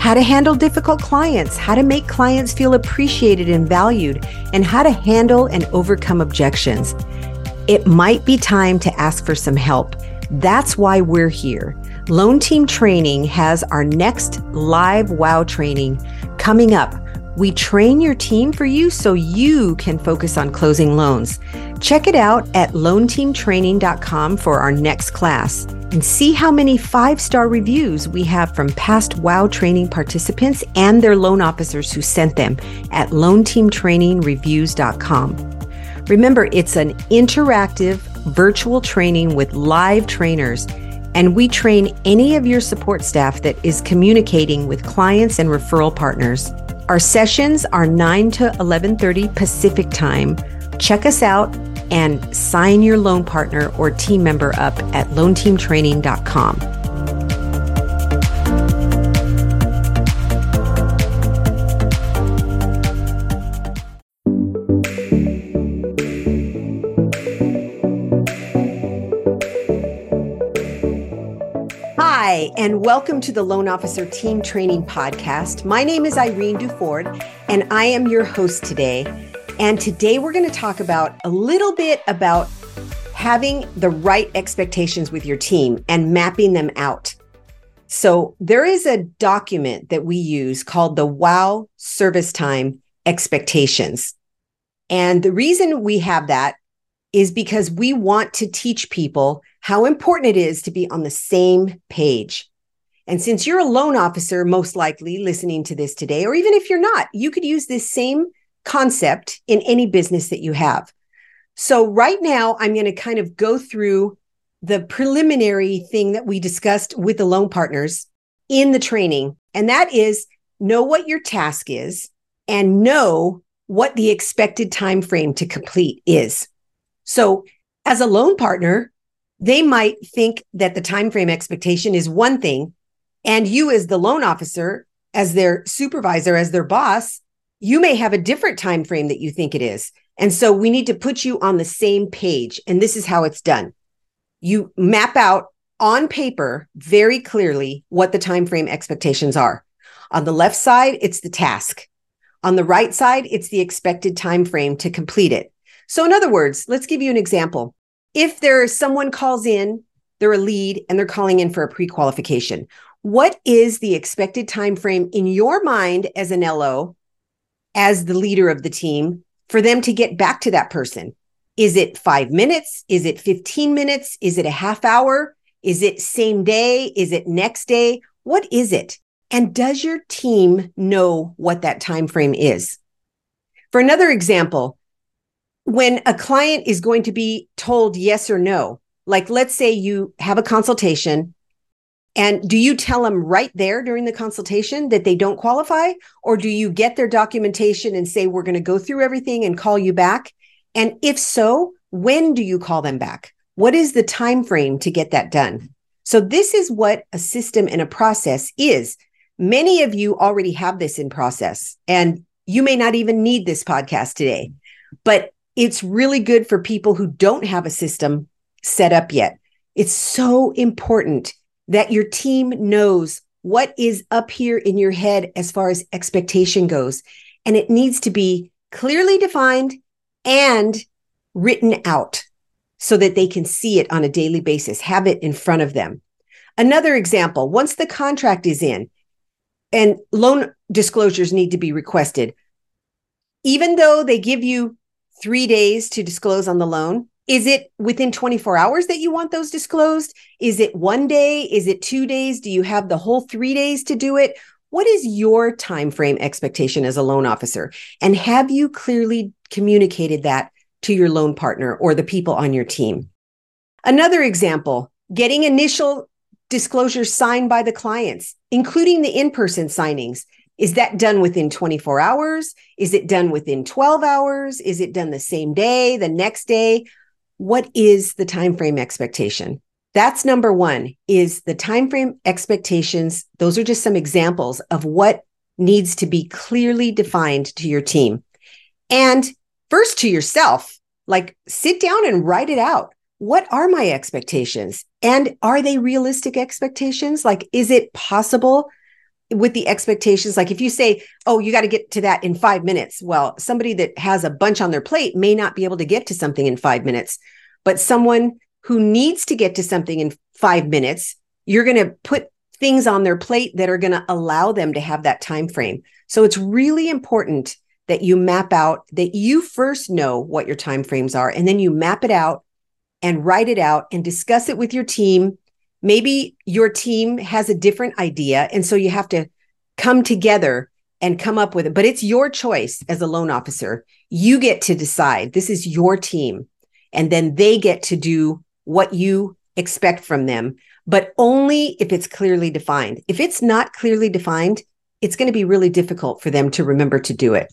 How to handle difficult clients, how to make clients feel appreciated and valued, and how to handle and overcome objections. It might be time to ask for some help. That's why we're here. Loan Team Training has our next live WOW training coming up we train your team for you so you can focus on closing loans. Check it out at loanteamtraining.com for our next class and see how many five star reviews we have from past WOW training participants and their loan officers who sent them at loanteamtrainingreviews.com. Remember, it's an interactive virtual training with live trainers and we train any of your support staff that is communicating with clients and referral partners. Our sessions are 9 to 11:30 Pacific Time. Check us out and sign your loan partner or team member up at loanteamtraining.com. Hi, and welcome to the Loan Officer Team Training Podcast. My name is Irene Duford, and I am your host today. And today we're going to talk about a little bit about having the right expectations with your team and mapping them out. So, there is a document that we use called the WOW Service Time Expectations. And the reason we have that is because we want to teach people how important it is to be on the same page. And since you're a loan officer, most likely listening to this today, or even if you're not, you could use this same concept in any business that you have. So, right now, I'm going to kind of go through the preliminary thing that we discussed with the loan partners in the training. And that is know what your task is and know what the expected time frame to complete is. So, as a loan partner, they might think that the time frame expectation is one thing and you as the loan officer as their supervisor as their boss you may have a different time frame that you think it is. And so we need to put you on the same page and this is how it's done. You map out on paper very clearly what the time frame expectations are. On the left side it's the task. On the right side it's the expected time frame to complete it. So in other words let's give you an example if there's someone calls in, they're a lead and they're calling in for a pre-qualification. What is the expected time frame in your mind as an LO, as the leader of the team, for them to get back to that person? Is it five minutes? Is it 15 minutes? Is it a half hour? Is it same day? Is it next day? What is it? And does your team know what that time frame is? For another example, when a client is going to be told yes or no, like let's say you have a consultation and do you tell them right there during the consultation that they don't qualify or do you get their documentation and say we're going to go through everything and call you back? And if so, when do you call them back? What is the time frame to get that done? So this is what a system and a process is. Many of you already have this in process and you may not even need this podcast today. But it's really good for people who don't have a system set up yet. It's so important that your team knows what is up here in your head as far as expectation goes. And it needs to be clearly defined and written out so that they can see it on a daily basis, have it in front of them. Another example once the contract is in and loan disclosures need to be requested, even though they give you three days to disclose on the loan, is it within 24 hours that you want those disclosed? Is it one day? Is it two days? Do you have the whole three days to do it? What is your time frame expectation as a loan officer? And have you clearly communicated that to your loan partner or the people on your team? Another example, getting initial disclosures signed by the clients, including the in-person signings. Is that done within 24 hours? Is it done within 12 hours? Is it done the same day, the next day? What is the time frame expectation? That's number 1 is the time frame expectations. Those are just some examples of what needs to be clearly defined to your team. And first to yourself, like sit down and write it out. What are my expectations? And are they realistic expectations? Like, is it possible with the expectations? Like, if you say, oh, you got to get to that in five minutes, well, somebody that has a bunch on their plate may not be able to get to something in five minutes. But someone who needs to get to something in five minutes, you're going to put things on their plate that are going to allow them to have that time frame. So it's really important that you map out that you first know what your time frames are and then you map it out and write it out and discuss it with your team. Maybe your team has a different idea and so you have to come together and come up with it, but it's your choice as a loan officer. You get to decide. This is your team and then they get to do what you expect from them, but only if it's clearly defined. If it's not clearly defined, it's going to be really difficult for them to remember to do it.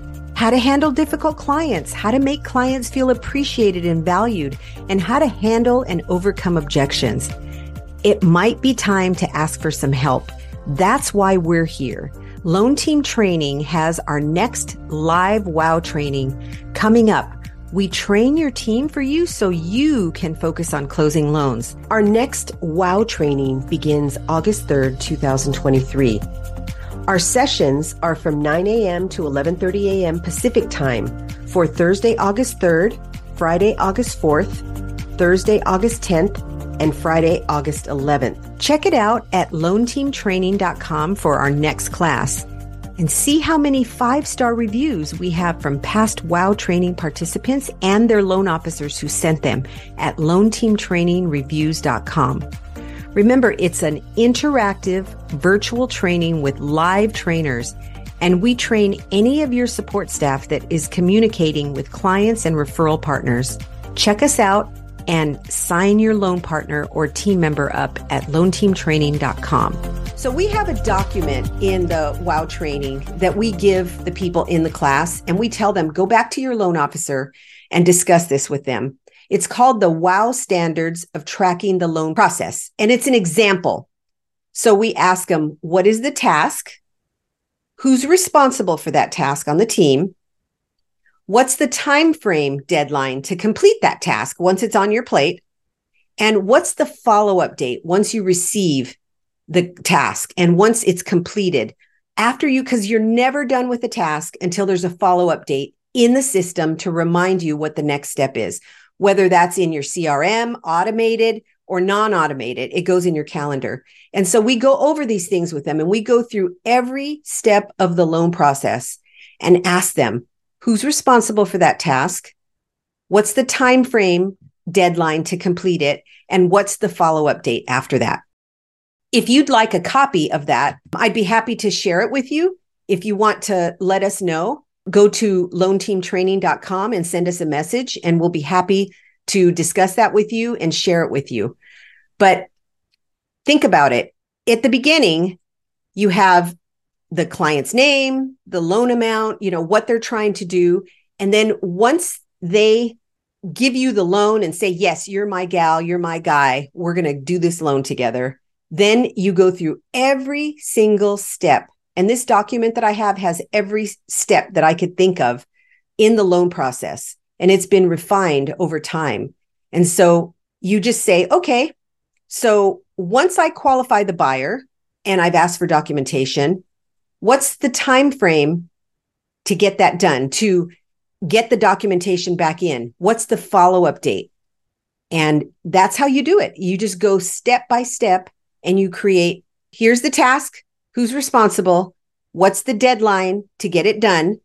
how to handle difficult clients, how to make clients feel appreciated and valued, and how to handle and overcome objections. It might be time to ask for some help. That's why we're here. Loan Team Training has our next live WOW training coming up. We train your team for you so you can focus on closing loans. Our next WOW training begins August 3rd, 2023. Our sessions are from 9 a.m. to 11:30 a.m. Pacific Time for Thursday, August 3rd, Friday, August 4th, Thursday, August 10th, and Friday, August 11th. Check it out at loanteamtraining.com for our next class and see how many five-star reviews we have from past WOW training participants and their loan officers who sent them at loanteamtrainingreviews.com. Remember, it's an interactive virtual training with live trainers, and we train any of your support staff that is communicating with clients and referral partners. Check us out and sign your loan partner or team member up at loanteamtraining.com. So we have a document in the WOW training that we give the people in the class and we tell them go back to your loan officer and discuss this with them. It's called the WOW standards of tracking the loan process. And it's an example. So we ask them, what is the task? Who's responsible for that task on the team? What's the time frame deadline to complete that task once it's on your plate? And what's the follow-up date once you receive the task and once it's completed? After you cuz you're never done with the task until there's a follow-up date in the system to remind you what the next step is. Whether that's in your CRM, automated or non-automated, it goes in your calendar. And so we go over these things with them and we go through every step of the loan process and ask them, who's responsible for that task? What's the time frame deadline to complete it? And what's the follow-up date after that? If you'd like a copy of that i'd be happy to share it with you. If you want to let us know go to loanteamtraining.com and send us a message and we'll be happy to discuss that with you and share it with you but think about it at the beginning you have the client's name, the loan amount, you know, what they're trying to do. And then once they give you the loan and say, yes, you're my gal, you're my guy, we're going to do this loan together. Then you go through every single step. And this document that I have has every step that I could think of in the loan process. And it's been refined over time. And so you just say, okay, so once I qualify the buyer and I've asked for documentation, what's the time frame to get that done to get the documentation back in what's the follow-up date and that's how you do it you just go step by step and you create here's the task who's responsible what's the deadline to get it done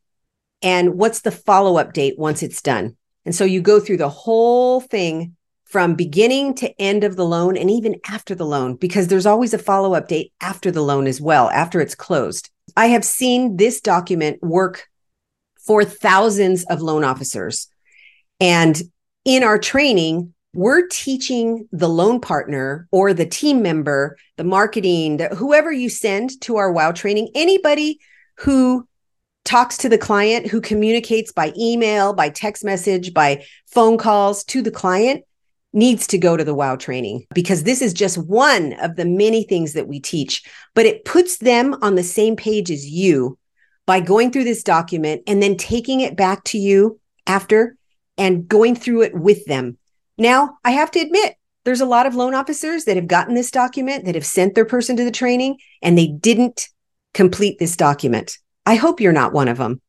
and what's the follow-up date once it's done and so you go through the whole thing from beginning to end of the loan and even after the loan because there's always a follow-up date after the loan as well after it's closed I have seen this document work for thousands of loan officers. And in our training, we're teaching the loan partner or the team member, the marketing, the, whoever you send to our WOW training, anybody who talks to the client, who communicates by email, by text message, by phone calls to the client, needs to go to the wow training because this is just one of the many things that we teach but it puts them on the same page as you by going through this document and then taking it back to you after and going through it with them now i have to admit there's a lot of loan officers that have gotten this document that have sent their person to the training and they didn't complete this document i hope you're not one of them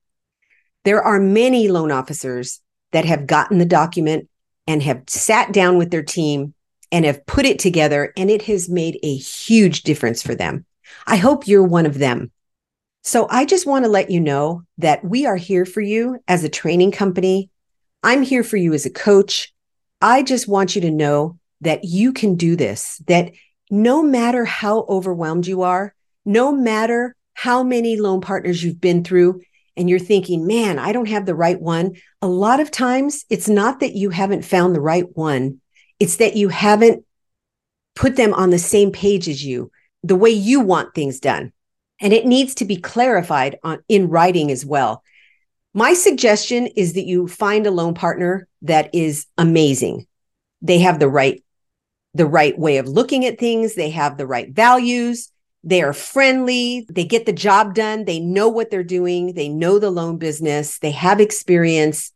there are many loan officers that have gotten the document and have sat down with their team and have put it together, and it has made a huge difference for them. I hope you're one of them. So I just want to let you know that we are here for you as a training company. I'm here for you as a coach. I just want you to know that you can do this, that no matter how overwhelmed you are, no matter how many loan partners you've been through, and you're thinking, man, I don't have the right one. A lot of times it's not that you haven't found the right one, it's that you haven't put them on the same page as you, the way you want things done. And it needs to be clarified on, in writing as well. My suggestion is that you find a loan partner that is amazing. They have the right the right way of looking at things, they have the right values, they are friendly. They get the job done. They know what they're doing. They know the loan business. They have experience.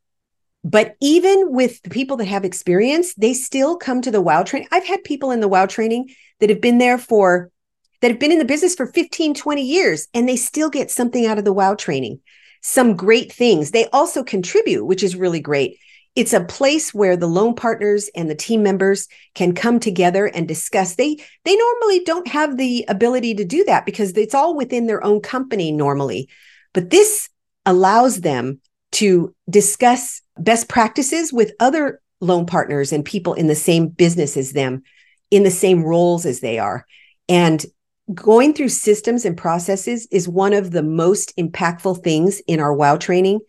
But even with the people that have experience, they still come to the WOW training. I've had people in the WOW training that have been there for, that have been in the business for 15, 20 years, and they still get something out of the WOW training, some great things. They also contribute, which is really great. It's a place where the loan partners and the team members can come together and discuss. They they normally don't have the ability to do that because it's all within their own company normally. But this allows them to discuss best practices with other loan partners and people in the same business as them in the same roles as they are. And going through systems and processes is one of the most impactful things in our wow training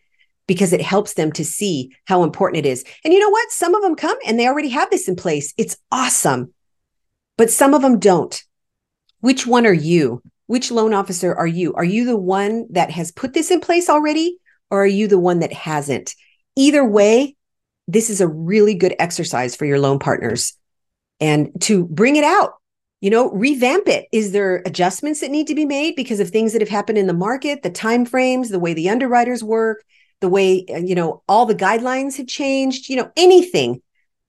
because it helps them to see how important it is. And you know what? Some of them come and they already have this in place. It's awesome. But some of them don't. Which one are you? Which loan officer are you? Are you the one that has put this in place already or are you the one that hasn't? Either way, this is a really good exercise for your loan partners and to bring it out you know revamp it. Is there adjustments that need to be made because of things that have happened in the market the time frames the way the underwriters work the way uh, you know all the guidelines have changed? You know anything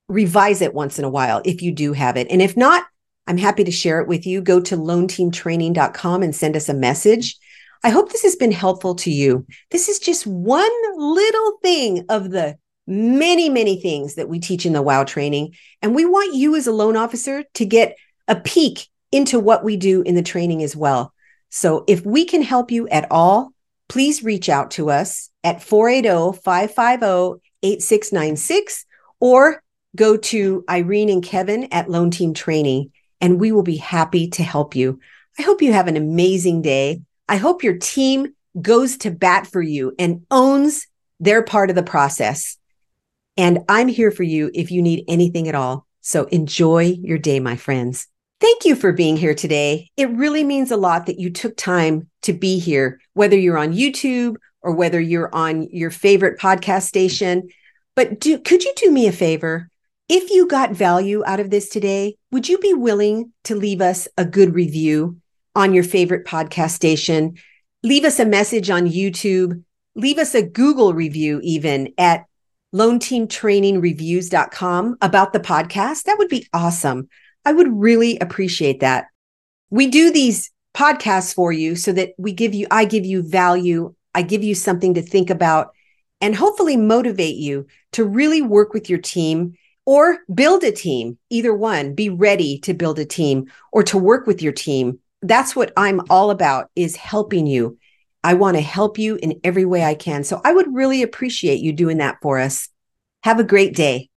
revise it once in a while if you do have it. And if not i'm happy to share it with you. Go to loanteamtraining.com and send us a message. I hope this has been helpful to you. This is just one little thing of the many many things that we teach in the wow training. And we want you as a loan officer to get a peek into what we do in the training as well. So if we can help you at all, please reach out to us at 480 550 8696 or go to Irene and Kevin at Loan Team Training, and we will be happy to help you. I hope you have an amazing day. I hope your team goes to bat for you and owns their part of the process. And I'm here for you if you need anything at all. So enjoy your day, my friends. Thank you for being here today. It really means a lot that you took time to be here, whether you're on YouTube or whether you're on your favorite podcast station. But do, could you do me a favor? If you got value out of this today, would you be willing to leave us a good review on your favorite podcast station? Leave us a message on YouTube. Leave us a Google review, even at loanteamtrainingreviews.com about the podcast. That would be awesome. I would really appreciate that. We do these podcasts for you so that we give you, I give you value, I give you something to think about, and hopefully motivate you to really work with your team or build a team. Either one, be ready to build a team or to work with your team. That's what I'm all about is helping you. I want to help you in every way I can. So I would really appreciate you doing that for us. Have a great day.